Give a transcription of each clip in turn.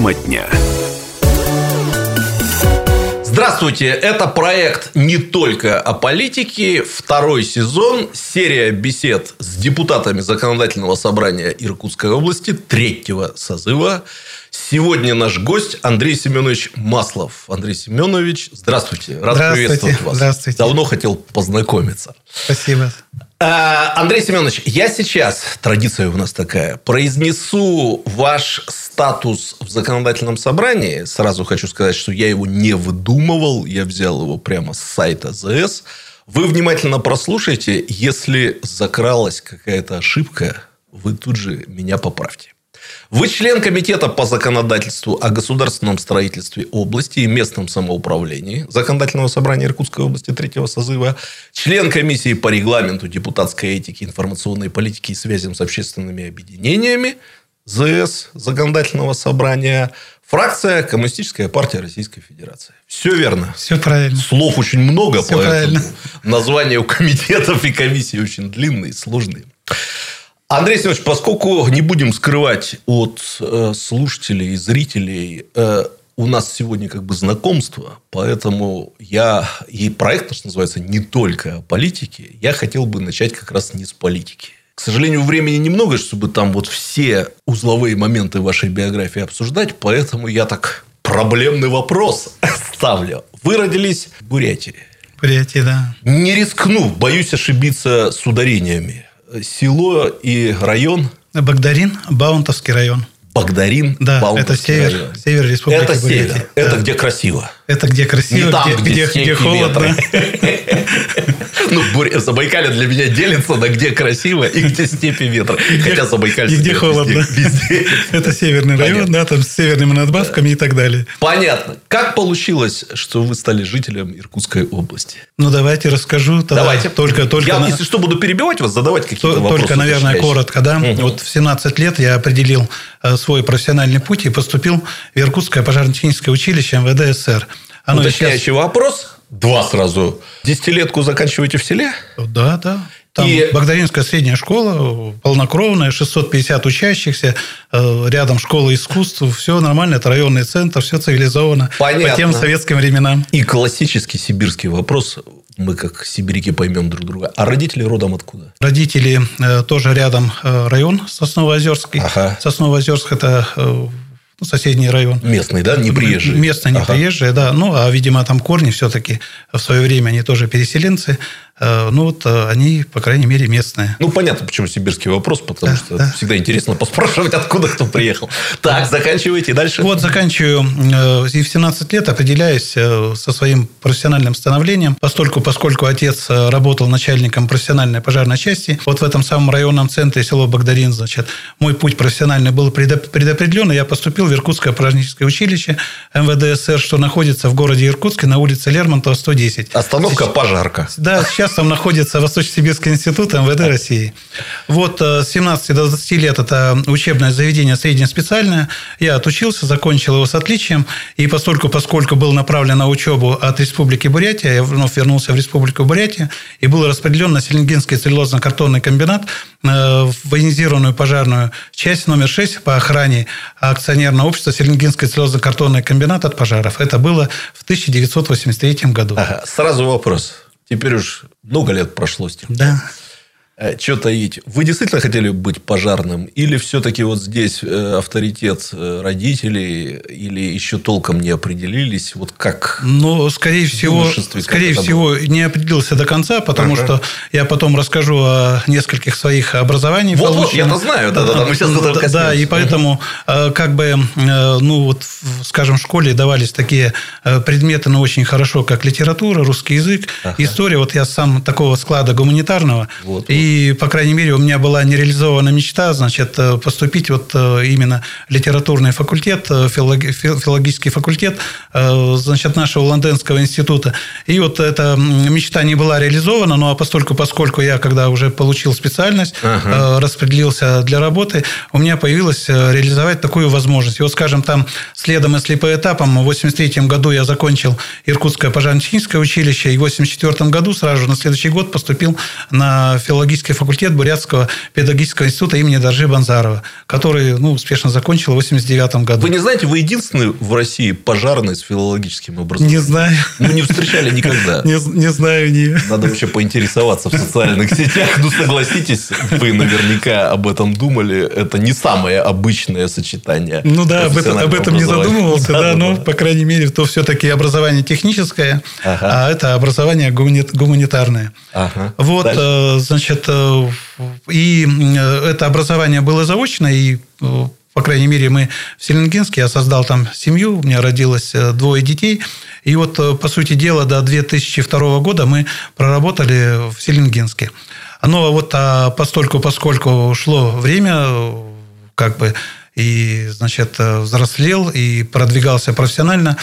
Тема дня. Здравствуйте, это проект не только о политике. Второй сезон, серия бесед с депутатами Законодательного собрания Иркутской области третьего созыва. Сегодня наш гость Андрей Семенович Маслов. Андрей Семенович, здравствуйте. Рад Здравствуйте. приветствовать вас. Здравствуйте. Давно хотел познакомиться. Спасибо. А, Андрей Семенович, я сейчас, традиция у нас такая, произнесу ваш статус в законодательном собрании. Сразу хочу сказать, что я его не выдумывал, я взял его прямо с сайта ЗС. Вы внимательно прослушайте, если закралась какая-то ошибка, вы тут же меня поправьте. Вы член Комитета по законодательству о государственном строительстве области и местном самоуправлении Законодательного собрания Иркутской области третьего созыва, член комиссии по регламенту депутатской этики, информационной политики и связям с общественными объединениями ЗС Законодательного собрания, фракция Коммунистическая партия Российской Федерации. Все верно. Все правильно. Слов очень много, Все поэтому правильно. названия у комитетов и комиссий очень длинные, сложные. Андрей Семенович, поскольку не будем скрывать от э, слушателей и зрителей, э, у нас сегодня как бы знакомство, поэтому я и проект наш называется не только о политике, я хотел бы начать как раз не с политики. К сожалению, времени немного, чтобы там вот все узловые моменты вашей биографии обсуждать, поэтому я так проблемный вопрос ставлю. Вы родились в Бурятии. Бурятия, да. Не рискну, боюсь ошибиться с ударениями. Село и район Багдарин, Баунтовский район. Багдарин, Да, это Баунтовский север, район. север Республики Это Бурятия. север. Это Да. где красиво. Это где красиво, Не там, где, где где, где холодно. Ну, Забайкалье для меня делится на где красиво и где степи ветра. Хотя Забайкалье И где холодно. Это северный район, да, там с северными надбавками и так далее. Понятно. Как получилось, что вы стали жителем Иркутской области? Ну, давайте расскажу. Давайте. Только, только, Я, если что, буду перебивать вас, задавать какие-то то- вопросы. только наверное, коротко, да. Вот в 17 лет я определил э, свой профессиональный путь и поступил в Иркутское пожарно-техническое училище МВД СССР. Оно и сейчас- Уточняющий вопрос. Два сразу. Десятилетку заканчиваете в селе? Да, да. Там И- Багдаринская средняя школа, полнокровная, 650 учащихся, э, рядом школа искусств, все нормально, это районный центр, все цивилизованно. Понятно. По тем советским временам. И классический сибирский вопрос. Мы как сибиряки поймем друг друга. А родители родом откуда? Родители э, тоже рядом э, район Сосново-Озерский. Ага. Сосново-Озерск – это э, ну, соседний район. Местный, да? Не приезжий? Местные, не Ага. приезжие, да. Ну, а, видимо, там корни все-таки в свое время они тоже переселенцы. Э, Ну, вот э, они, по крайней мере, местные. Ну, понятно, почему сибирский вопрос, потому Да, что да. всегда интересно поспрашивать, откуда кто приехал. Так, заканчивайте дальше. Вот заканчиваю э, и в 17 лет определяюсь со своим профессиональным становлением, поскольку, поскольку отец работал начальником профессиональной пожарной части, вот в этом самом районном центре село Багдарин, значит, мой путь профессиональный был предоп- предопределен, и я поступил в Иркутское пожарническое училище МВД СССР, что находится в городе Иркутске на улице Лермонтова, 110. Остановка пожарка. Да, сейчас там находится Восточно-Сибирский институт МВД России. Вот э, с 17 до 20 лет это учебное заведение среднеспециальное. Я отучился, закончил его с отличием. И поскольку, поскольку был направлен на учебу от Республики Бурятия, я вновь вернулся в Республику Бурятия и был распределен на Селенгинский целлюлозно-картонный комбинат э, в военизированную пожарную часть номер 6 по охране акционерного общества Селенгинский целлюлозно-картонный комбинат от пожаров. Это было в 1983 году. Ага, сразу вопрос. Теперь уж много лет прошло с тех пор. Да. Что таить? Вы действительно хотели быть пожарным? Или все-таки вот здесь э, авторитет э, родителей? Или еще толком не определились? Вот как? Ну, скорее всего, скорее это всего, не определился до конца, потому Ага. что я потом расскажу о нескольких своих образованиях. Вот-вот, полученных. я-то знаю, да-да-да, мы сейчас до этого Да. Да, и поэтому, э, как бы, э, ну, вот, скажем, в школе давались такие э, предметы, ну, очень хорошо, как литература, русский язык, история. Вот я сам такого склада гуманитарного. Вот, и, по крайней мере, у меня была нереализована мечта, значит, э, поступить вот э, именно литературный факультет, э, филологи- фил- филологический факультет, значит, нашего Лондонского института. И вот эта мечта не была реализована, но а постольку, поскольку я, когда уже получил специальность, Ага. распределился для работы, у меня появилось э, реализовать такую возможность. И вот, скажем, там следом, если по этапам, в 83 году я закончил Иркутское пожарно-техническое училище, и в 84 году, сразу же на следующий год, поступил на филологический педагогический факультет Бурятского педагогического института имени Доржи Банзарова, который ну, успешно закончил в 89 году. Вы не знаете, вы единственный в России пожарный с филологическим образованием? Не знаю. Мы не встречали никогда. Не, не знаю. Не... Надо вообще поинтересоваться в социальных сетях. Ну, согласитесь, вы наверняка об этом думали. Это не самое обычное сочетание. Ну да, об этом, об этом не задумывался, да, да, но, по крайней мере, то все-таки образование техническое, ага. а это образование гуманитарное. Ага. Вот, Дальше. Э, значит, и э, это образование было заочно, и по крайней мере, мы в Селенгинске, я создал там семью, у меня родилось двое детей. И вот, по сути дела, до 2002 года мы проработали в Селенгинске. Но вот а постольку, поскольку шло время, как бы и, значит, взрослел и продвигался профессионально.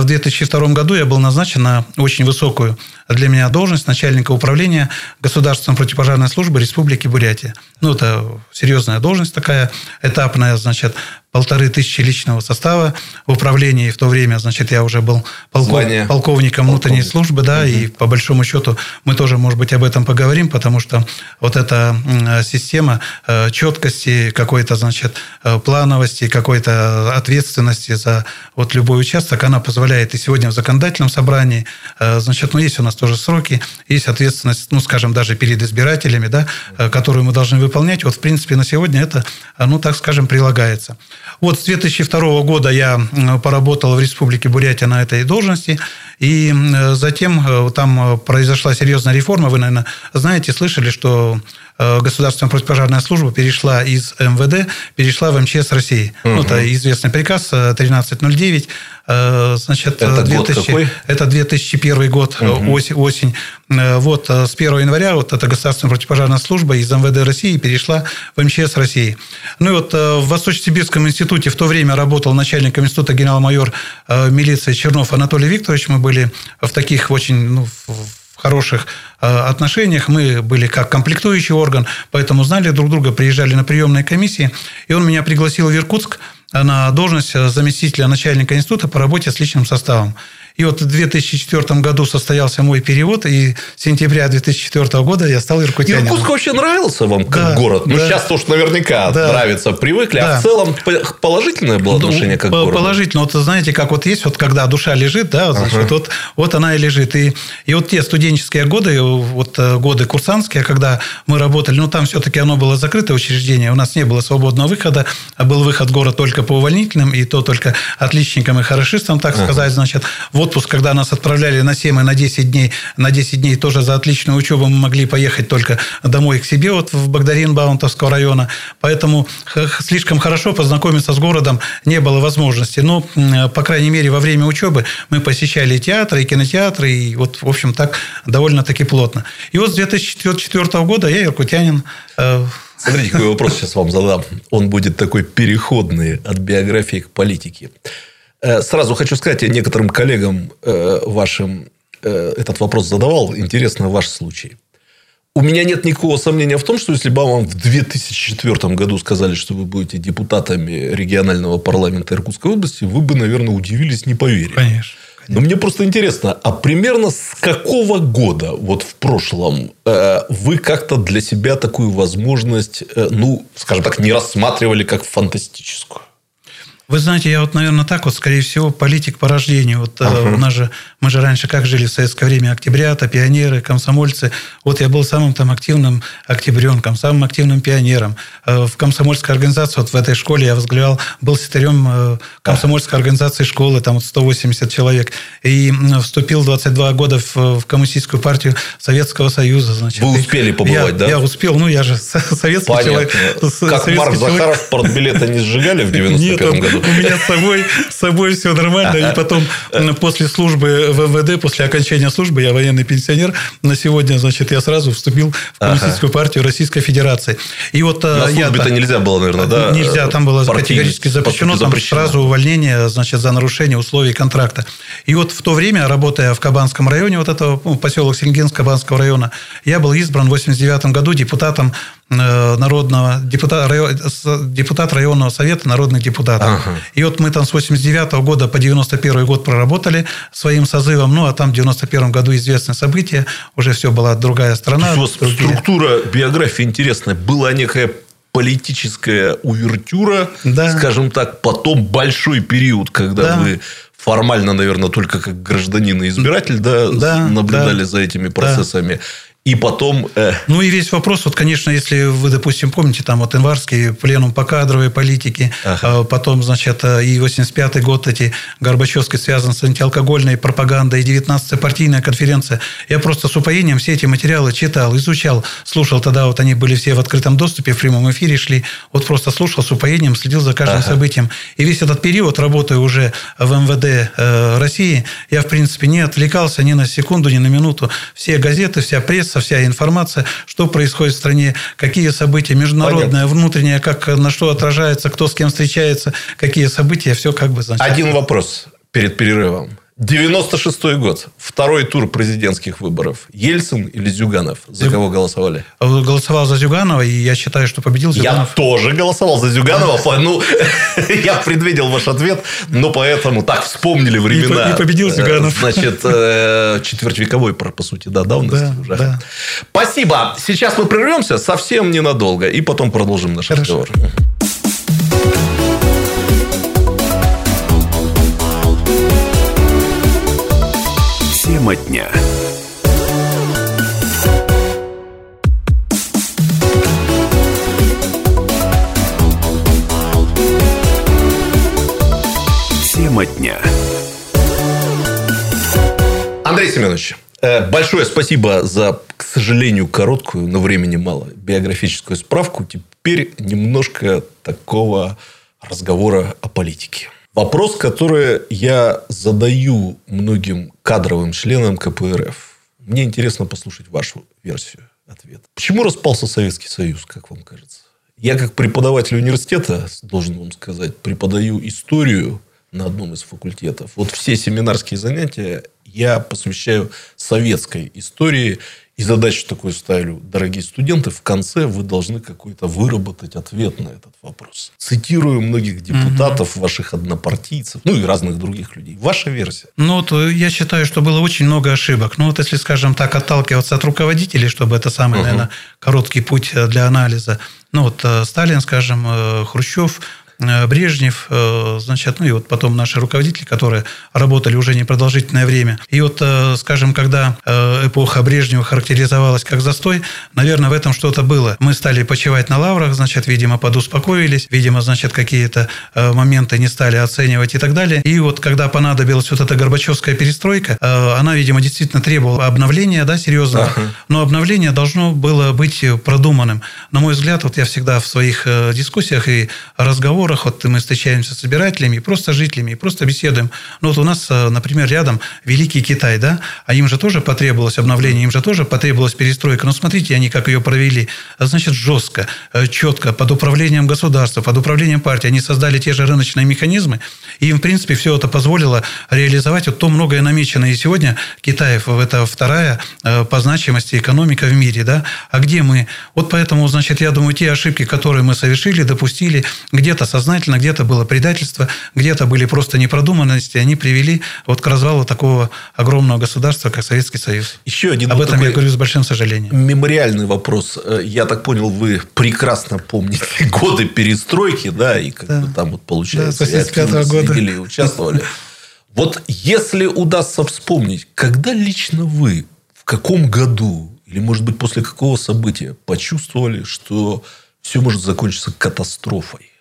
В 2002 году я был назначен на очень высокую для меня должность начальника управления государственной противопожарной службы Республики Бурятия. Ну, это серьезная должность такая, этапная, значит, полторы тысячи личного состава в управлении. В то время, значит, я уже был полков... полковником Полковник. внутренней службы, да, угу. и по большому счету мы тоже, может быть, об этом поговорим, потому что вот эта система э, четкости, какой-то, значит, э, плановости, какой-то ответственности за вот любой участок, она позволяет и сегодня в законодательном собрании, э, значит, ну, есть у нас тоже сроки, есть ответственность, ну, скажем, даже перед избирателями, да, которую мы должны выполнять. Вот, в принципе, на сегодня это, ну, так скажем, прилагается. Вот с 2002 года я поработал в Республике Бурятия на этой должности, и затем э, там произошла серьезная реформа. Вы, наверное, знаете, слышали, что э, Государственная противопожарная служба перешла из МВД, перешла в МЧС России. Угу. Ну, это известный приказ 1309 э, Э, значит, это 2000, год какой? Это 2001 год, угу. осень, осень. Э, вот с 1 января вот эта государственная противопожарная служба из МВД России перешла в МЧС России. Ну и вот в Восточно-Сибирском институте в то время работал начальником института генерал-майор милиции Чернов Анатолий Викторович. Мы были в таких очень ну, хороших отношениях. Мы были как комплектующий орган, поэтому знали друг друга, приезжали на приемные комиссии. И он меня пригласил в Иркутск на должность заместителя начальника института по работе с личным составом. И вот в 2004 году состоялся мой перевод, и с сентября 2004 года я стал иркутянином. Иркутск вообще нравился вам как да, город? Ну, да. сейчас что наверняка да. нравится, привыкли. А да. А в целом положительное было ну, отношение как к Положительно. Вот знаете, как вот есть, вот когда душа лежит, да, значит, ага. вот, вот она и лежит. И, и вот те студенческие годы, вот э, годы курсантские, когда мы работали, ну, там все-таки оно было закрытое учреждение, у нас не было свободного выхода, а был выход в город только по увольнительным, и то только отличникам и хорошистам, так ага. сказать, значит. Вот отпуск, когда нас отправляли на 7 и на 10 дней, на 10 дней тоже за отличную учебу мы могли поехать только домой к себе, вот в Багдарин Баунтовского района. Поэтому слишком хорошо познакомиться с городом не было возможности. Но, по крайней мере, во время учебы мы посещали театры и кинотеатры, и вот, в общем, так довольно-таки плотно. И вот с 2004 года я иркутянин. Смотрите, какой вопрос сейчас вам задам. Он будет такой переходный от биографии к политике. Э, сразу хочу сказать, я некоторым коллегам э, вашим э, этот вопрос задавал. Интересно ваш случай. У меня нет никакого сомнения в том, что если бы вам в 2004 году сказали, что вы будете депутатами регионального парламента Иркутской области, вы бы, наверное, удивились, не поверили. Конечно. Но мне просто интересно, а примерно с какого года, вот в прошлом, вы как-то для себя такую возможность, ну, скажем так, не рассматривали как фантастическую? Вы знаете, я вот, наверное, так вот, скорее всего, политик по рождению. Вот ага. у нас же, мы же раньше как жили в советское время, октябрята, пионеры, комсомольцы. Вот я был самым там активным октябренком, самым активным пионером. Э, в комсомольской организации, вот в этой школе я возглавлял, был секретарем э, комсомольской организации школы, там вот 180 человек. И вступил 22 года в, в коммунистическую партию Советского Союза. Значит. Вы успели побывать, я, да? Я успел, ну я же советский Понятно. человек. Как Марк. Захаров портбилеты не сжигали в 91 году? У меня с собой, с собой все нормально. И потом после службы в МВД, после окончания службы, я военный пенсионер, на сегодня, значит, я сразу вступил в коммунистическую партию Российской Федерации. И вот на я... службе-то нельзя было, наверное, да? Нельзя, там было категорически запрещено, там сразу увольнение, значит, за нарушение условий контракта. И вот в то время, работая в Кабанском районе, вот этого ну, поселок Сельгинск Кабанского района, я был избран в 89 году депутатом э, народного депутата, депутат районного совета народных депутатов. Ага. И вот мы там с 89 года по 91 год проработали своим созывом, ну, а там в 91 году известное событие, уже все была другая страна. То есть, вас структура биографии интересная. Была некая политическая увертюра, да. скажем так, потом большой период, когда да. вы формально, наверное, только как гражданин и избиратель, да, да наблюдали да. за этими процессами. Да. И потом... Э... Ну, и весь вопрос, вот, конечно, если вы, допустим, помните, там вот январский пленум по кадровой политике, ага. А потом, значит, э, и 85-й год эти Горбачевский связан с антиалкогольной пропагандой, и 19-я партийная конференция. Я просто с упоением все эти материалы читал, изучал, слушал. Тогда вот они были все в открытом доступе, в прямом эфире шли. Вот просто слушал с упоением, следил за каждым ага. событием. И весь этот период, работая уже в МВД э, России, я, в принципе, не отвлекался ни на секунду, ни на минуту. Все газеты, вся пресса, появляется вся информация, что происходит в стране, какие события международные, Понятно. внутреннее, как на что отражается, кто с кем встречается, какие события, все как бы значит. Один вопрос перед перерывом. 96 год. Второй тур президентских выборов. Ельцин или Зюганов? За кого голосовали? Голосовал за Зюганова, и я считаю, что победил Зюганов. Я тоже голосовал за Зюганова. Ну, я предвидел ваш ответ, но поэтому так вспомнили времена. И победил э, Зюганов. Значит, э, четвертьвековой, по сути, да, давности да, уже. Спасибо. Сейчас мы прервемся совсем ненадолго, и потом продолжим наш разговор. Тема дня. Тема дня. Андрей Семенович, э, большое спасибо за, к сожалению, короткую, но времени мало, биографическую справку. Теперь немножко такого разговора о политике. Вопрос, который я задаю многим кадровым членам КПРФ. Мне интересно послушать вашу версию ответа. Почему распался Советский Союз, как вам кажется? Я как преподаватель университета, должен вам сказать, преподаю историю на одном из факультетов. Вот все семинарские занятия я посвящаю советской истории и задачу такую ставлю, дорогие студенты, в конце вы должны какой-то выработать ответ на этот вопрос. Цитирую многих депутатов, угу. ваших однопартийцев, ну и разных других людей. Ваша версия. Ну, вот я считаю, что было очень много ошибок. Ну, вот если, скажем так, отталкиваться от руководителей, чтобы это самый, угу. наверное, короткий путь э, для анализа. Ну, вот э, Сталин, скажем, Хрущев, Э, Брежнев, э, значит, ну и вот потом наши руководители, которые работали уже непродолжительное время. И вот, э, скажем, когда эпоха Брежнева характеризовалась как застой, наверное, в этом что-то было. Мы стали почивать на лаврах, значит, видимо, подуспокоились, видимо, значит, какие-то моменты не стали оценивать и так далее. И вот когда понадобилась вот эта Горбачевская перестройка, она, видимо, действительно требовала обновления, да, серьезного, ага. но обновление должно было быть продуманным. На мой взгляд, вот я всегда в своих дискуссиях и разговорах разговорах, вот мы встречаемся с собирателями, просто жителями, просто беседуем. Ну, вот у нас, э, например, рядом Великий Китай, да, а им же тоже потребовалось обновление, им же тоже потребовалась перестройка. Но смотрите, они как ее провели. Значит, жестко, э, четко, под управлением государства, под управлением партии. Они создали те же рыночные механизмы, и им, в принципе, все это позволило реализовать вот то многое намеченное. И сегодня Китай – это вторая э, по значимости экономика в мире, да. А где мы? Вот поэтому, значит, я думаю, те ошибки, которые мы совершили, допустили, где-то сознательно, где-то было предательство, где-то были просто непродуманности, они привели вот к развалу такого огромного государства, как Советский Союз. Еще один Об этом я говорю с большим сожалением. Мемориальный вопрос. Э, я так понял, вы прекрасно помните годы перестройки, да, и как да. бы там вот получается, да, и года. и участвовали. Вот если удастся вспомнить, когда лично вы, в каком году, или, может быть, после какого события почувствовали, что все может закончиться катастрофой?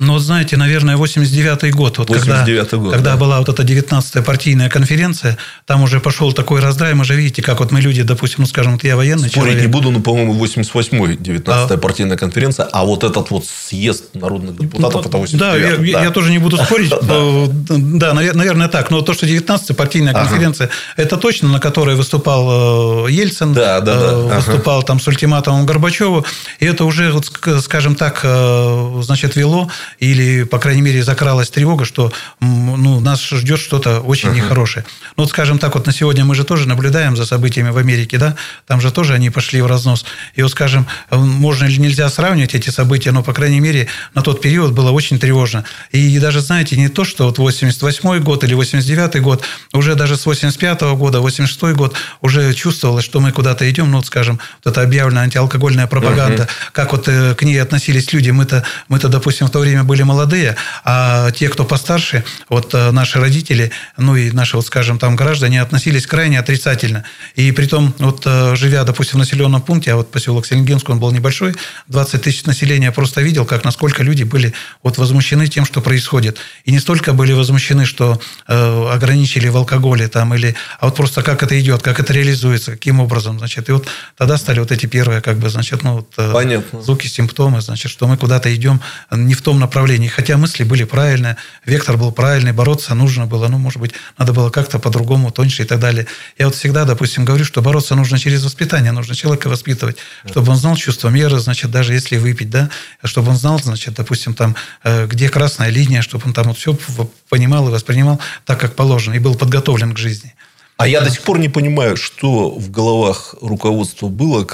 Но, знаете, наверное, 89-й год, вот 89 когда, год, когда да. была вот эта 19-я партийная конференция, там уже пошел такой раздрай, мы же видите, как вот мы люди, допустим, ну, скажем, вот я военный Спорить человек. не буду, но, по-моему, 88-й 19-я а... партийная конференция, а вот этот вот съезд народных депутатов, ну, это 89 Да, я, да, я тоже не буду спорить, да, наверное, так, но то, что 19-я партийная конференция, это точно, на которой выступал э, Ельцин, э, выступал там с ультиматумом Горбачеву, и это уже, скажем так, э, значит, вело или, по крайней мере, закралась тревога, что ну, нас ждет что-то очень uh-huh. нехорошее. Ну, вот, скажем так, вот на сегодня мы же тоже наблюдаем за событиями в Америке, да, там же тоже они пошли в разнос. И вот, скажем, можно или нельзя сравнивать эти события, но, по крайней мере, на тот период было очень тревожно. И даже, знаете, не то, что вот 88 год или 89 год, уже даже с 85 -го года, 86 год уже чувствовалось, что мы куда-то идем, ну, вот, скажем, вот эта объявленная антиалкогольная пропаганда, uh-huh. как вот э, к ней относились люди, мы-то, мы-то, допустим, в то время были молодые, а те, кто постарше, вот э, наши родители, ну и наши, вот, скажем, там граждане относились крайне отрицательно. И при том, вот э, живя, допустим, в населенном пункте, а вот поселок Селенгинск, он был небольшой, 20 тысяч населения, просто видел, как насколько люди были вот возмущены тем, что происходит. И не столько были возмущены, что э, ограничили в алкоголе там, или, а вот просто как это идет, как это реализуется, каким образом, значит. И вот тогда стали вот эти первые, как бы, значит, ну, вот, э, звуки, симптомы, значит, что мы куда-то идем не в том направлении. Хотя мысли были правильные, вектор был правильный, бороться нужно было, ну, может быть, надо было как-то по-другому, тоньше и так далее. Я вот всегда, допустим, говорю, что бороться нужно через воспитание, нужно человека воспитывать, чтобы он знал чувство меры, значит, даже если выпить, да, чтобы он знал, значит, допустим, там, э, где красная линия, чтобы он там вот все понимал и воспринимал так, как положено, и был подготовлен к жизни. А я до сих пор не понимаю, что в головах руководства было,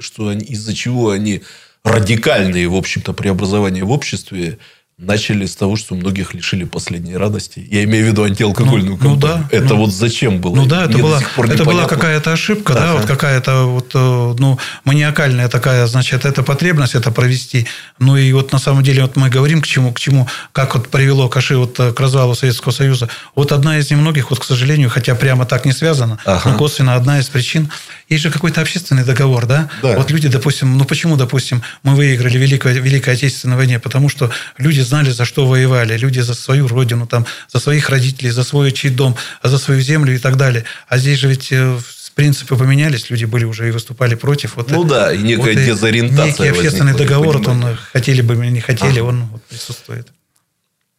что из-за чего они радикальные, в общем-то, преобразования в обществе начали с того, что многих лишили последней радости. Я имею в виду антиалкогольную ну, кампанию. Ну, да, это ну, вот зачем было? Ну да, это, была, это была какая-то ошибка, ага. да, вот какая-то вот, э, ну, маниакальная такая, значит, это потребность это провести. Ну и вот на самом деле вот мы говорим к чему, к чему, как вот привело Каши вот э, к развалу Советского Союза. Вот одна из немногих, вот, к сожалению, хотя прямо так не связано, ага. но косвенно одна из причин есть же какой-то общественный договор, да? да? Вот люди, допустим, ну почему, допустим, мы выиграли Великую, Великой Отечественной войне? Потому что люди знали, за что воевали. Люди за свою родину, там, за своих родителей, за свой чей дом, за свою землю и так далее. А здесь же ведь э, принципы поменялись, люди были уже и выступали против. Вот ну да, и некая вот дезориентация. Некий общественный договор, вот он, хотели бы или не хотели, ага. он вот присутствует.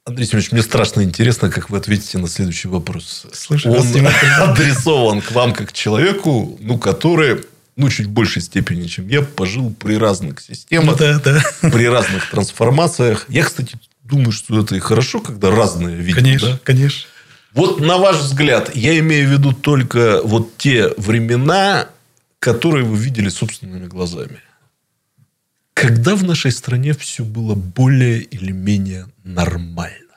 Андрей Семенович, мне страшно интересно, как вы ответите на следующий вопрос. Слушай, Он адресован к вам как человеку, ну, который ну, чуть в большей степени, чем я, пожил при разных системах, ну, да, да. при разных трансформациях. Я, кстати, думаю, что это и хорошо, когда разные видят. Конечно, да? конечно. Вот на ваш взгляд, я имею в виду только вот те времена, которые вы видели собственными глазами. Когда в нашей стране все было более или менее нормально?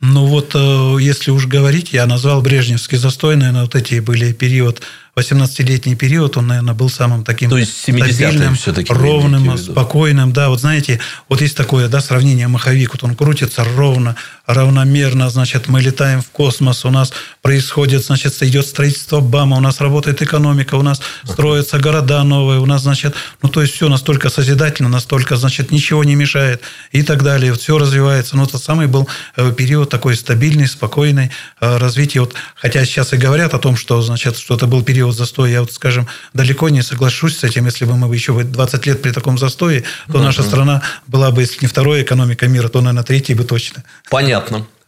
Ну вот, э, если уж говорить, я назвал Брежневский застой, наверное, вот эти были период 18-летний период, он, наверное, был самым таким То есть стабильным, ровным, спокойным. Да, вот знаете, вот есть такое да, сравнение маховик, вот он крутится ровно, равномерно, значит, мы летаем в космос, у нас происходит, значит, идет строительство БАМа, у нас работает экономика, у нас строятся города новые, у нас, значит, ну, то есть все настолько созидательно, настолько, значит, ничего не мешает и так далее, вот все развивается. Но тот самый был э, период такой стабильный, спокойный э, развитие. Вот, хотя сейчас и говорят о том, что, значит, что это был период период застоя, я вот, скажем, далеко не соглашусь с этим. Если бы мы еще 20 лет при таком застое, то наша страна была бы, если не второй экономика мира, то, наверное, третьей бы точно. Понятно.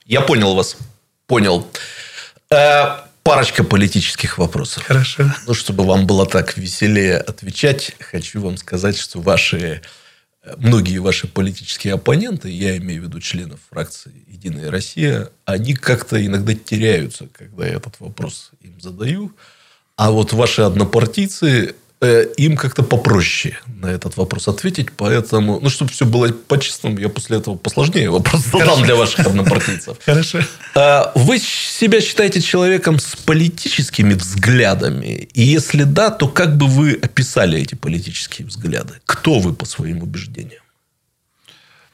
Я понял вас. Понял. Э, парочка политических вопросов. Хорошо. Ну, чтобы вам было так веселее отвечать, хочу вам сказать, что ваши многие ваши политические оппоненты, я имею в виду членов фракции «Единая Россия», они как-то иногда теряются, когда я этот вопрос им задаю. А вот ваши однопартийцы, э, им как-то попроще на этот вопрос ответить. Поэтому, ну, чтобы все было по-честному, я после этого посложнее вопрос задам для ваших однопартийцев. Хорошо. А, вы себя считаете человеком с политическими взглядами? И если да, то как бы вы описали эти политические взгляды? Кто вы по своим убеждениям?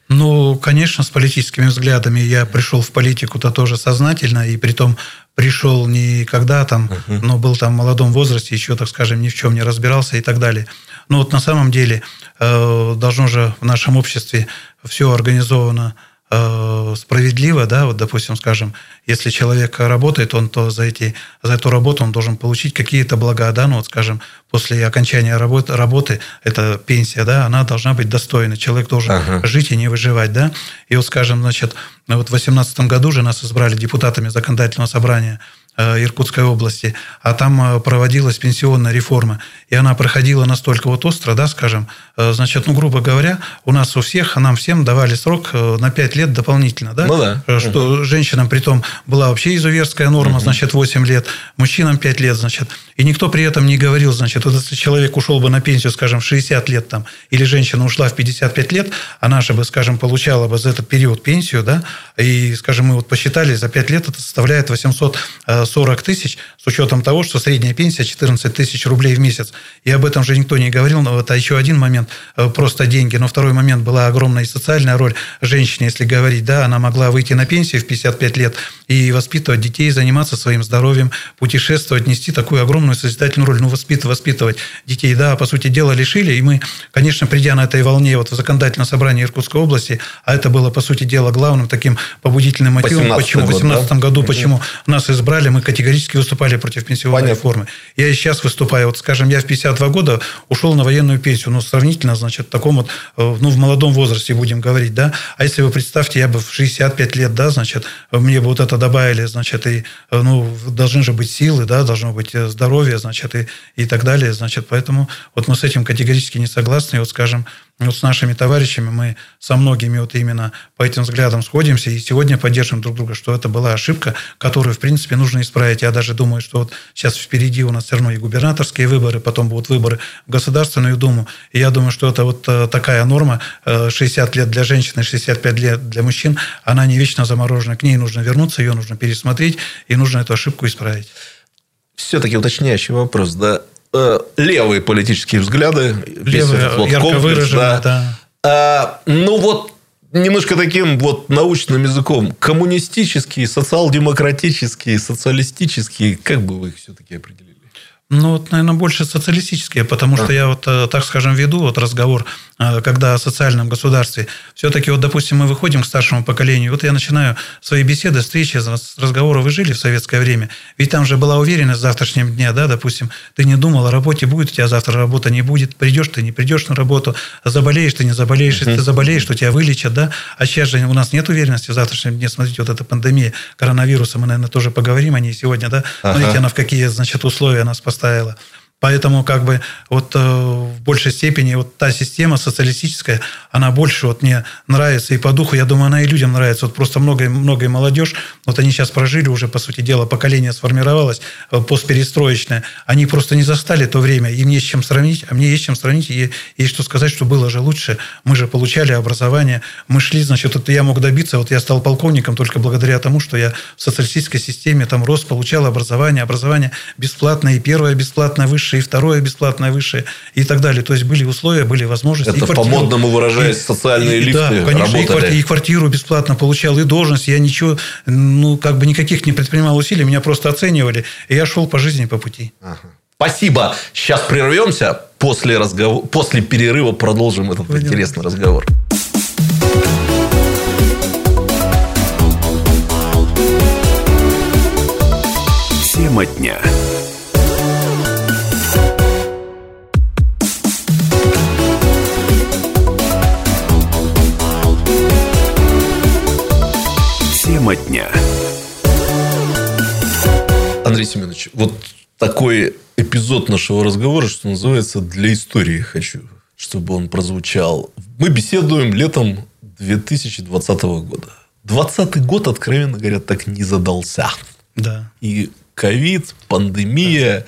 Ну, конечно, с политическими взглядами я пришел в политику-то тоже сознательно, и при том пришел не когда там, uh-huh. но был там в молодом возрасте, еще, так скажем, ни в чем не разбирался и так далее. Но вот на самом деле э, должно же в нашем обществе все организовано справедливо, да, вот, допустим, скажем, если человек работает, он то за, эти, за эту работу он должен получить какие-то блага, да, ну, вот, скажем, после окончания работы, работы эта пенсия, да, она должна быть достойна, человек должен ага. жить и не выживать, да, и вот, скажем, значит, вот в 2018 году же нас избрали депутатами законодательного собрания э, Иркутской области, а там э, проводилась пенсионная реформа, и она проходила настолько вот остро, да, скажем, значит, ну, грубо говоря, у нас у всех, нам всем давали срок на 5 лет дополнительно, да, ну, да. что угу. женщинам при том была вообще изуверская норма, угу. значит, 8 лет, мужчинам 5 лет, значит, и никто при этом не говорил, значит, вот если человек ушел бы на пенсию, скажем, в 60 лет там, или женщина ушла в 55 лет, она же бы, скажем, получала бы за этот период пенсию, да, и, скажем, мы вот посчитали, за 5 лет это составляет 840 тысяч, с учетом того, что средняя пенсия 14 тысяч рублей в месяц. И об этом же никто не говорил, но это еще один момент, э, просто деньги. Но второй момент была огромная социальная роль женщины, если говорить, да, она могла выйти на пенсию в 55 лет и воспитывать детей, заниматься своим здоровьем, путешествовать, нести такую огромную созидательную роль, ну, воспитывать, воспитывать детей, да, по сути дела, лишили, и мы, конечно, придя на этой волне вот в законодательном собрании Иркутской области, а это было, по сути дела, главным таким побудительным мотивом, почему в 2018 да? году, почему нас избрали, мы категорически выступали против пенсионной Понятно. реформы. Я и сейчас выступаю. Вот, скажем, я в 52 года ушел на военную пенсию, ну, сравнительно, значит, в таком вот, э, ну, в молодом возрасте будем говорить, да. А если вы представьте, я бы в 65 лет, да, значит, мне бы вот это добавили, значит, и, э, ну, должны же быть силы, да, должно быть э, здоровье, значит, и, и так далее, значит, поэтому вот мы с этим категорически не согласны. И вот, скажем, вот с нашими товарищами мы со многими вот именно по этим взглядам сходимся и сегодня поддерживаем друг друга, что это была ошибка, которую, в принципе, нужно исправить. Я даже думаю, что вот сейчас впереди у нас все равно и губернаторские выборы, потом будут выборы в Государственную Думу. И я думаю, что это вот э, такая норма, 60 э, лет для женщин и 65 лет для мужчин, она не вечно заморожена. К ней нужно вернуться, ее нужно пересмотреть, и нужно эту ошибку исправить. Все-таки уточняющий вопрос, да? Э, левые политические взгляды. Левые, вот ярко комплекс, выраженные, да. да. А, ну, вот немножко таким вот научным языком. Коммунистические, социал-демократические, социалистические. Как бы вы их все-таки определили? Ну, вот, наверное, больше социалистические, потому что я вот, э, так скажем, веду вот разговор, э, когда о социальном государстве. Все-таки, вот, допустим, мы выходим к старшему поколению, вот я начинаю свои беседы, встречи, разговоры. Вы жили в советское время, ведь там же была уверенность в завтрашнем дне, да, допустим, ты не думал, о работе будет у тебя завтра работа, не будет, придешь ты, не придешь на работу, заболеешь ты, не заболеешь, если ты заболеешь, то тебя вылечат, да, а сейчас же у нас нет уверенности в завтрашнем дне, смотрите, вот эта пандемия коронавируса, мы, наверное, тоже поговорим о ней сегодня, да, смотрите, ага. она в какие, значит, условия нас поставила поставила. Поэтому как бы вот э, в большей степени вот та система социалистическая, она больше вот мне нравится и по духу, я думаю, она и людям нравится. Вот просто много, много молодежь, вот они сейчас прожили уже, по сути дела, поколение сформировалось э, постперестроечное, они просто не застали то время, им с чем сравнить, а мне есть чем сравнить, и есть что сказать, что было же лучше. Мы же получали образование, мы шли, значит, вот я мог добиться, вот я стал полковником только благодаря тому, что я в социалистической системе там рос, получал образование, образование бесплатное, и первое бесплатное, высшее высшее, и второе бесплатное высшее, и так далее. То есть были условия, были возможности. Это по-модному выражаясь, и, социальные и, лифты Да, конечно, и, квартиру, и квартиру бесплатно получал, и должность. Я ничего, ну, как бы никаких не предпринимал усилий, меня просто оценивали, и я шел по жизни по пути. Ага. Спасибо. Сейчас прервемся. После, разговор... После перерыва продолжим этот Понятно. интересный разговор. Тема дня. Тема дня. Андрей Семенович, вот такой эпизод нашего разговора, что называется, для истории хочу, чтобы он прозвучал. Мы беседуем летом 2020 года. 20 год, откровенно говоря, так не задался. Да. И ковид, пандемия, да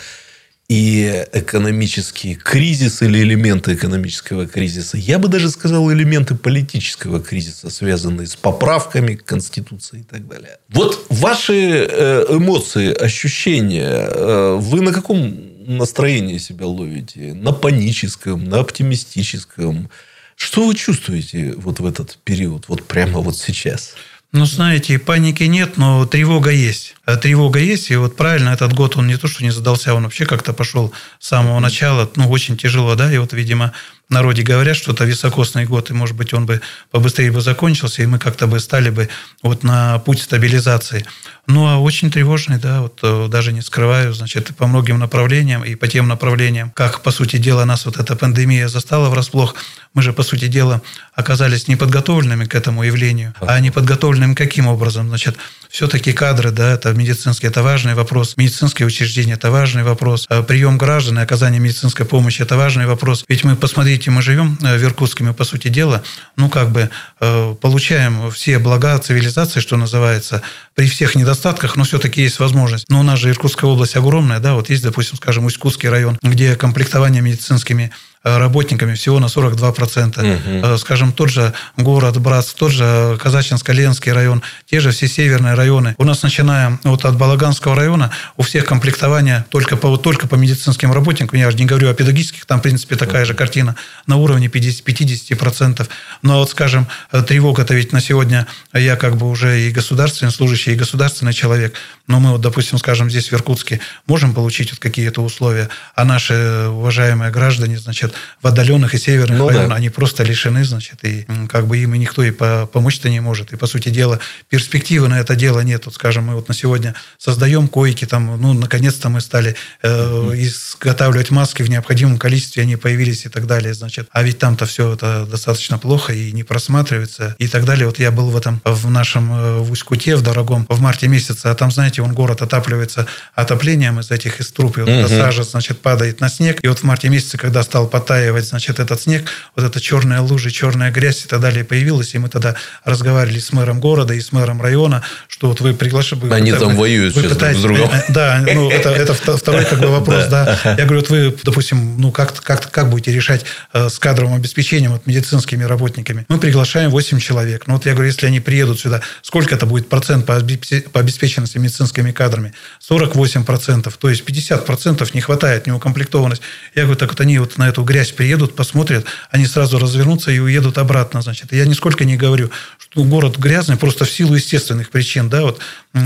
и экономический кризис или элементы экономического кризиса. Я бы даже сказал элементы политического кризиса, связанные с поправками к Конституции и так далее. Вот ваши э, эмоции, ощущения, э, вы на каком настроении себя ловите? На паническом, на оптимистическом? Что вы чувствуете вот в этот период, вот прямо вот сейчас? Ну, знаете, паники нет, но тревога есть. А тревога есть, и вот правильно, этот год он не то, что не задался, он вообще как-то пошел с самого начала, ну, очень тяжело, да, и вот, видимо, народе говорят, что это високосный год, и, может быть, он бы побыстрее бы закончился, и мы как-то бы стали бы вот на путь стабилизации. Ну, а очень тревожный, да, вот э, даже не скрываю, значит, по многим направлениям и по тем направлениям, как, по сути дела, нас вот эта пандемия застала врасплох. Мы же, по сути дела, оказались неподготовленными к этому явлению. А неподготовленными каким образом? Значит, все-таки кадры, да, это медицинский, это важный вопрос. Медицинские учреждения – это важный вопрос. А прием граждан и оказание медицинской помощи – это важный вопрос. Ведь мы, посмотрите, мы живем э, в Иркутске, мы, по сути дела, ну, как бы э, получаем все блага цивилизации, что называется, при всех недостатках, но все-таки есть возможность. Но у нас же Иркутская область огромная, да, вот есть, допустим, скажем, Усть-Кутский район, где комплектование медицинскими Э, работниками всего на 42%. Угу. Скажем, тот же город Братск, тот же Казачинско-Ленский район, те же все северные районы. У нас, начиная вот от Балаганского района, у всех комплектование только по, только по медицинским работникам, я же не говорю о педагогических, там, в принципе, такая же картина, на уровне 50%. 50%. Но вот, скажем, э, тревога это ведь на сегодня, я как бы уже и государственный служащий, и государственный человек, но мы вот, допустим, скажем, здесь в Иркутске можем получить вот какие-то условия, а наши уважаемые граждане, значит, в отдаленных и северных ну, районах, да. они просто лишены, значит, и как бы им и никто и помочь-то не может. И, по сути дела, перспективы на это дело нет. Вот, скажем, мы вот на сегодня создаем койки, там, ну, наконец-то мы стали э, изготавливать маски в необходимом количестве, они появились и так далее, значит. А ведь там-то все это достаточно плохо и не просматривается и так далее. Вот я был в этом, в нашем, э, в Усть-Куте, в дорогом, в марте месяце, а там, знаете, он город отапливается отоплением из этих из труб, и вот угу. сажа, значит, падает на снег. И вот в марте месяце, когда стал под оттаивать, значит, этот снег, вот эта черная лужа, черная грязь и так далее появилась, и мы тогда разговаривали с мэром города и с мэром района, что вот вы приглашены... Они вы, там вы, воюют вы сейчас пытаетесь, друг с другом. Да, ну, это, это второй как бы вопрос, да. Я говорю, вот вы, допустим, ну, как, как, как будете решать э, с кадровым обеспечением, вот, медицинскими работниками? Мы приглашаем 8 человек. Ну, вот я говорю, если они приедут сюда, сколько это будет процент по обеспеченности медицинскими кадрами? 48 процентов. То есть 50 процентов не хватает неукомплектованность. Я говорю, так вот они вот на эту грязь приедут, посмотрят, они сразу развернутся и уедут обратно. Значит, я нисколько не говорю, что город грязный просто в силу естественных причин, да, вот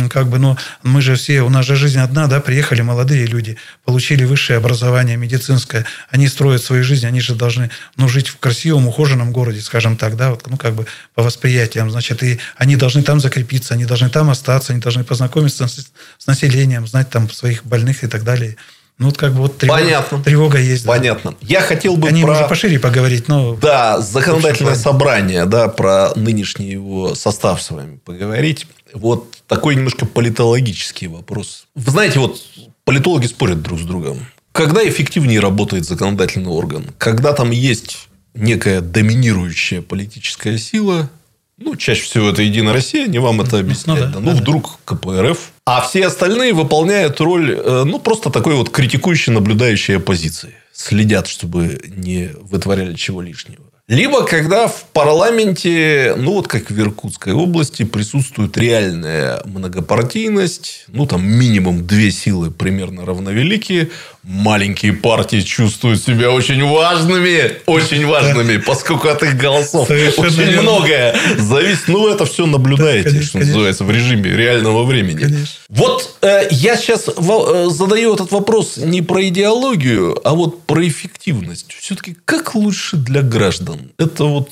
как бы, ну, мы же все, у нас же жизнь одна, да, приехали молодые люди, получили высшее образование медицинское, они строят свою жизнь, они же должны, ну, жить в красивом, ухоженном городе, скажем так, да, вот, ну, как бы по восприятиям, значит, и они должны там закрепиться, они должны там остаться, они должны познакомиться с, с населением, знать там своих больных и так далее. Ну, вот как бы вот тревога, Понятно. тревога есть. Да. Понятно. Я хотел бы Они про... уже пошире поговорить, но... Да, законодательное собрание, да, про нынешний его состав с вами поговорить. Вот такой немножко политологический вопрос. Вы знаете, вот политологи спорят друг с другом. Когда эффективнее работает законодательный орган? Когда там есть некая доминирующая политическая сила, ну, чаще всего это Единая Россия, не вам это объяснять. Ну, да, да. ну да, вдруг КПРФ. А все остальные выполняют роль, э, ну, просто такой вот критикующей, наблюдающей оппозиции. Следят, чтобы не вытворяли чего лишнего. Либо когда в парламенте, ну вот как в Иркутской области, присутствует реальная многопартийность, ну там минимум две силы примерно равновеликие, маленькие партии чувствуют себя очень важными, очень важными, поскольку от их голосов Совершенно очень верно. многое зависит. Ну, это все наблюдаете, да, конечно, что конечно. называется, в режиме реального времени. Конечно. Вот э, я сейчас э, задаю этот вопрос не про идеологию, а вот про эффективность. Все-таки как лучше для граждан? Это вот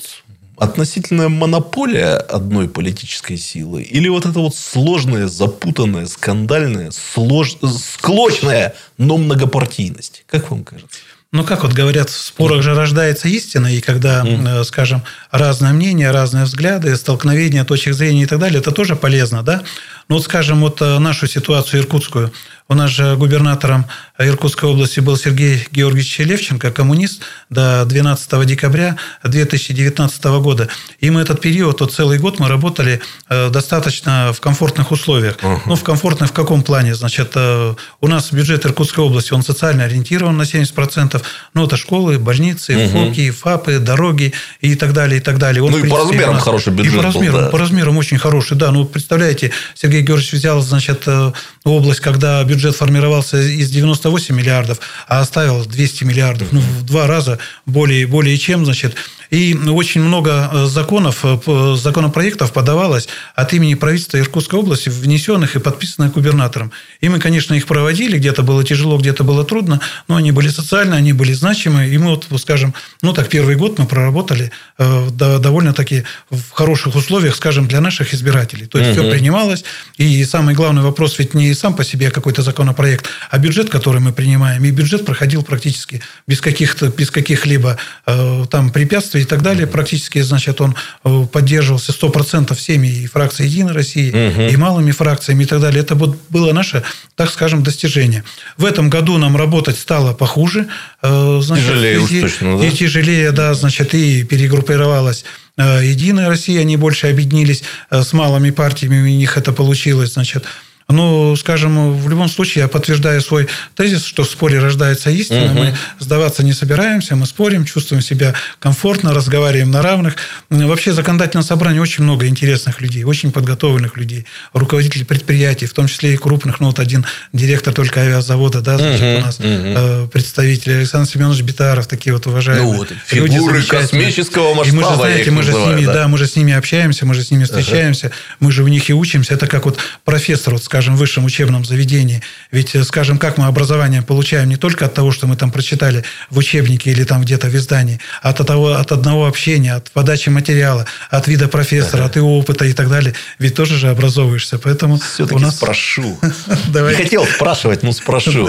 относительная монополия одной политической силы или вот это вот сложная, запутанная, скандальная, слож... склочная, но многопартийность? Как вам кажется? Ну, как вот говорят, в спорах же рождается истина, и когда, mm. скажем, разное мнение, разные взгляды, столкновения точек зрения и так далее, это тоже полезно, да? Ну, вот, скажем, вот э, нашу ситуацию иркутскую. У нас же губернатором Иркутской области был Сергей Георгиевич Левченко, коммунист, до 12 декабря 2019 года. И мы этот период, вот целый год мы работали э, достаточно в комфортных условиях. Uh-huh. Ну, в комфортных в каком плане? Значит, э, у нас бюджет Иркутской области, он социально ориентирован на 70%. Ну, это школы, больницы, uh-huh. ФОПи, ФАПы, дороги и так далее, и так далее. Он, ну, и принципе, по размерам нас... хороший бюджет И по размерам, был, да. по размерам очень хороший, да. Ну, представляете, Сергей Георгиевич взял, значит, э, область, когда бюджет формировался из 98 миллиардов, а оставил 200 миллиардов. Ну, в два раза более, более чем, значит. И очень много э, законов, э, законопроектов подавалось от имени правительства Иркутской области, внесенных и подписанных губернатором. И мы, конечно, их проводили, где-то было тяжело, где-то было трудно, но они были социальные, они были значимые. И мы, вот, скажем, ну так, первый год мы проработали э, довольно-таки в хороших условиях, скажем, для наших избирателей. То есть, угу. все принималось. И самый главный вопрос ведь не сам по себе какой-то законопроект, а бюджет, который мы принимаем. И бюджет проходил практически без каких-то, без каких-либо там препятствий и так далее. Практически, значит, он э, поддерживался 100% всеми и фракцией «Единой России», угу. и малыми фракциями и так далее. Это вот было наше, так скажем, достижение. В этом году нам работать стало похуже. Э, значит, тяжелее уж точно, да? И тяжелее, да, значит, и перегруппировалась э, Единая Россия, они больше объединились с малыми партиями, у них это получилось, значит, ну, скажем, в любом случае я подтверждаю свой тезис, что в споре рождается истина. Угу. Мы сдаваться не собираемся, мы спорим, чувствуем себя комфортно, разговариваем на равных. Вообще законодательное собрание очень много интересных людей, очень подготовленных людей, руководителей предприятий, в том числе и крупных. Ну, вот один директор только авиазавода, да, значит, угу. у нас угу. представитель Александр Семенович Битаров, такие вот уважаемые ну, вот, фигуры космического масштаба. И мы же, знаете, мы же называю, с ними, да? да, мы же с ними общаемся, мы же с ними встречаемся, ага. мы же у них и учимся. Это как вот профессор, вот, скажем, высшем учебном заведении. Ведь, э, скажем, как мы образование получаем не только от того, что мы там прочитали в учебнике или там где-то в издании, а от, того, от одного общения, от подачи материала, от вида профессора, от его опыта и так далее. Ведь тоже же образовываешься. Поэтому Все-таки нас... спрошу. Не хотел спрашивать, но спрошу.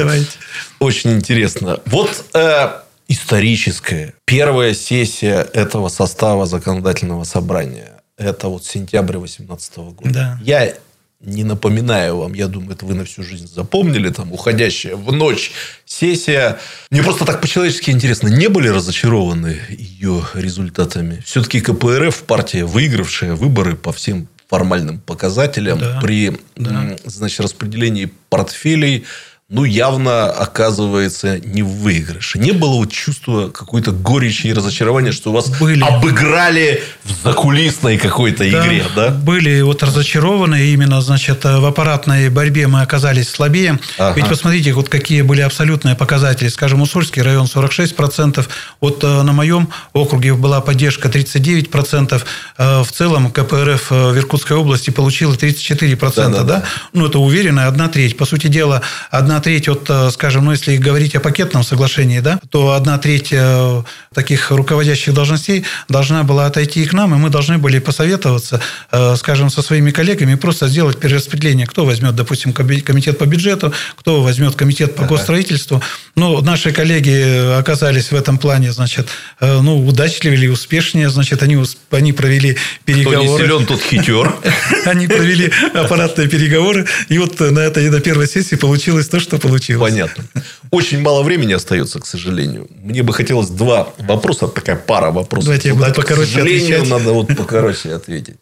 Очень интересно. Вот э, историческая первая сессия этого состава законодательного собрания. Это вот сентябрь 2018 года. Да. Я не напоминаю вам, я думаю, это вы на всю жизнь запомнили, там, уходящая в ночь сессия. Мне просто так по-человечески интересно, не были разочарованы ее результатами? Все-таки КПРФ, партия, выигравшая выборы по всем формальным показателям, да, при да. Значит, распределении портфелей ну, явно оказывается не в выигрыше. Не было вот чувства какой-то горечи и разочарования, что вас были. обыграли в закулисной какой-то да, игре, да? Были вот разочарованы именно, значит, в аппаратной борьбе мы оказались слабее. Ага. Ведь посмотрите, вот какие были абсолютные показатели. Скажем, Уссурский район 46%, вот э, на моем округе была поддержка 39%, э, в целом КПРФ в Иркутской области получила 34%, да? да, да? Ну, это уверенно, одна треть. По сути дела, одна одна треть, вот, э, скажем, ну, если говорить о пакетном соглашении, да, то одна треть э, таких руководящих должностей должна была отойти к нам, и мы должны были посоветоваться, э, скажем, со своими коллегами, просто сделать перераспределение. Кто возьмет, допустим, комитет по бюджету, кто возьмет комитет по госстроительству. Ну, наши коллеги оказались в этом плане, значит, ну, удачливее или успешнее, значит, они, они провели переговоры. Кто не силен, тот хитер. Они провели аппаратные переговоры, и вот на этой на первой сессии получилось то, что что получилось. Понятно. Очень мало времени остается, к сожалению. Мне бы хотелось два вопроса, такая пара вопросов. Давайте я буду покороче К сожалению, отвечать. надо вот покороче ответить.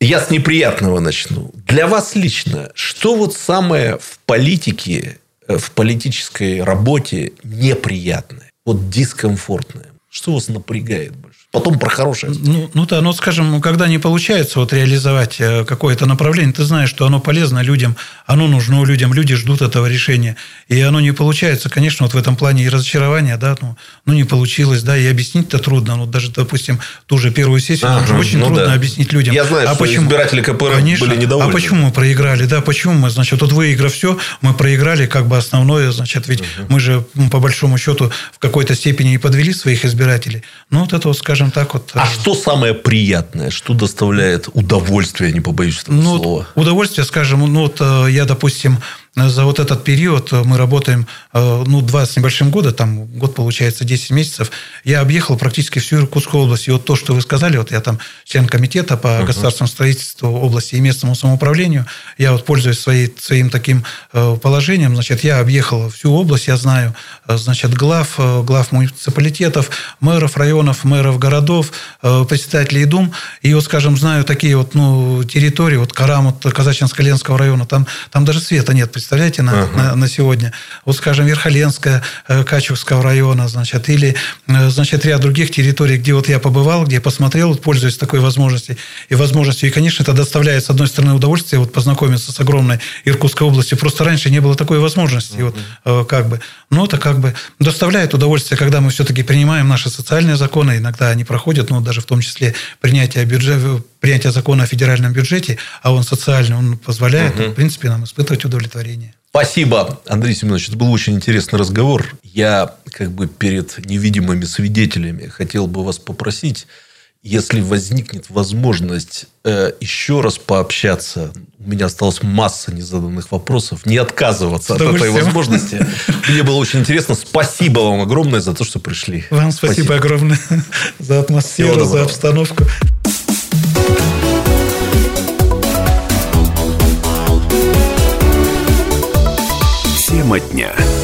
Я с неприятного начну. Для вас лично, что вот самое в политике, э, в политической работе неприятное, вот дискомфортное? Что вас напрягает? Потом про хорошее. Ну, ну да, ну скажем, когда не получается вот реализовать э, какое-то направление, ты знаешь, что оно полезно людям, оно нужно людям, люди ждут этого решения, и оно не получается, конечно, вот в этом плане и разочарование, да, ну, ну не получилось, да, и объяснить-то трудно, ну даже, допустим, ту же первую сессию ага, нам очень ну трудно да. объяснить людям. Я знаю, а что почему? избиратели КПРФ конечно, были недовольны. А почему мы проиграли, да, почему мы, значит, вот выиграв все, мы проиграли как бы основное, значит, ведь угу. мы же по большому счету в какой-то степени и подвели своих избирателей. Ну вот это вот, скажем, скажем так вот. А э, что самое приятное, что доставляет удовольствие, не побоюсь этого ну, слова? Удовольствие, скажем, ну вот э, я, допустим, за вот этот период мы работаем, э, ну, два с небольшим года, там год получается 10 месяцев, я объехал практически всю Иркутскую область. И вот то, что вы сказали, вот я там член комитета по uh-huh. государственному строительству области и местному самоуправлению, я вот пользуюсь своей, своим таким э, положением, значит, я объехал всю область, я знаю, э, значит, глав, глав муниципалитетов, мэров районов, мэров городов, председателей дум, и вот, скажем, знаю такие вот, ну, территории, вот Карам, вот Казачинско-Ленского района, там, там даже света нет, представляете, на, uh-huh. на, на сегодня. Вот, скажем, Верхоленская, э, Качевского района, значит, или, э, значит, ряд других территорий, где вот я побывал, где я посмотрел, вот, пользуясь такой возможностью и возможностью. И, конечно, это доставляет, с одной стороны, удовольствие вот познакомиться с огромной Иркутской областью. Просто раньше не было такой возможности. Uh-huh. Вот, как бы. Но это как бы доставляет удовольствие, когда мы все-таки принимаем наши социальные законы. Иногда они проходят, ну, даже в том числе принятие, бюджета, принятие закона о федеральном бюджете, а он социальный, он позволяет, угу. в принципе, нам испытывать удовлетворение. Спасибо, Андрей Семенович. Это был очень интересный разговор. Я как бы перед невидимыми свидетелями хотел бы вас попросить если возникнет возможность э, еще раз пообщаться, у меня осталась масса незаданных вопросов, не отказываться от этой возможности. Мне было очень интересно. Спасибо вам огромное за то, что пришли. Вам спасибо, спасибо. огромное за атмосферу, за обстановку. Тема дня.